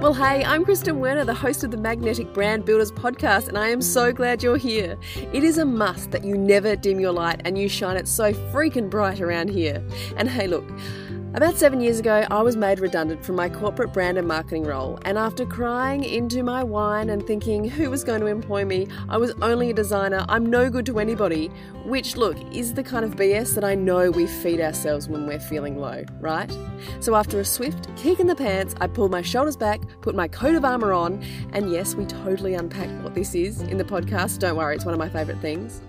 Well, hey, I'm Kristen Werner, the host of the Magnetic Brand Builders podcast, and I am so glad you're here. It is a must that you never dim your light and you shine it so freaking bright around here. And hey, look, about seven years ago, I was made redundant from my corporate brand and marketing role, and after crying into my wine and thinking who was going to employ me, I was only a designer, I'm no good to anybody, which, look, is the kind of BS that I know we feed ourselves when we're feeling low, right? So after a swift kick in the pants, I pulled my shoulders back, put my coat of armour on, and yes, we totally unpacked what this is in the podcast, don't worry, it's one of my favourite things.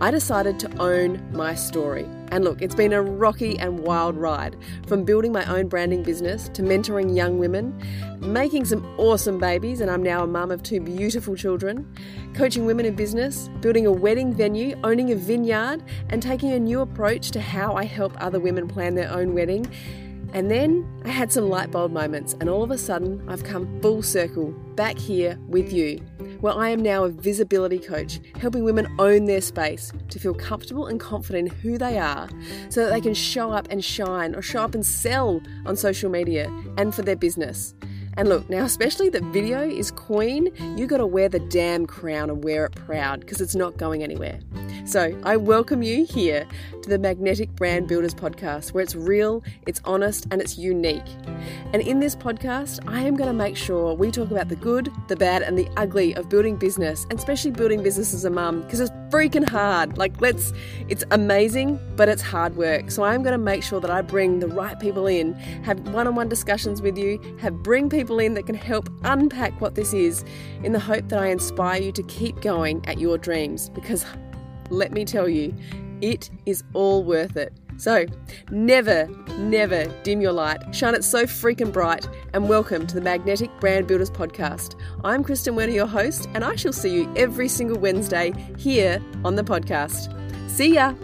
I decided to own my story. And look, it's been a rocky and wild ride from building my own branding business to mentoring young women, making some awesome babies, and I'm now a mum of two beautiful children, coaching women in business, building a wedding venue, owning a vineyard, and taking a new approach to how I help other women plan their own wedding. And then I had some light bulb moments, and all of a sudden, I've come full circle back here with you where I am now a visibility coach, helping women own their space to feel comfortable and confident in who they are so that they can show up and shine or show up and sell on social media and for their business. And look, now, especially that video is queen, you gotta wear the damn crown and wear it proud because it's not going anywhere. So, I welcome you here to the Magnetic Brand Builders podcast, where it's real, it's honest, and it's unique. And in this podcast, I am going to make sure we talk about the good, the bad, and the ugly of building business, and especially building business as a mum, because it's freaking hard. Like, let's, it's amazing, but it's hard work. So, I'm going to make sure that I bring the right people in, have one on one discussions with you, have bring people in that can help unpack what this is, in the hope that I inspire you to keep going at your dreams, because let me tell you, it is all worth it. So, never, never dim your light. Shine it so freaking bright. And welcome to the Magnetic Brand Builders Podcast. I'm Kristen Werner, your host, and I shall see you every single Wednesday here on the podcast. See ya!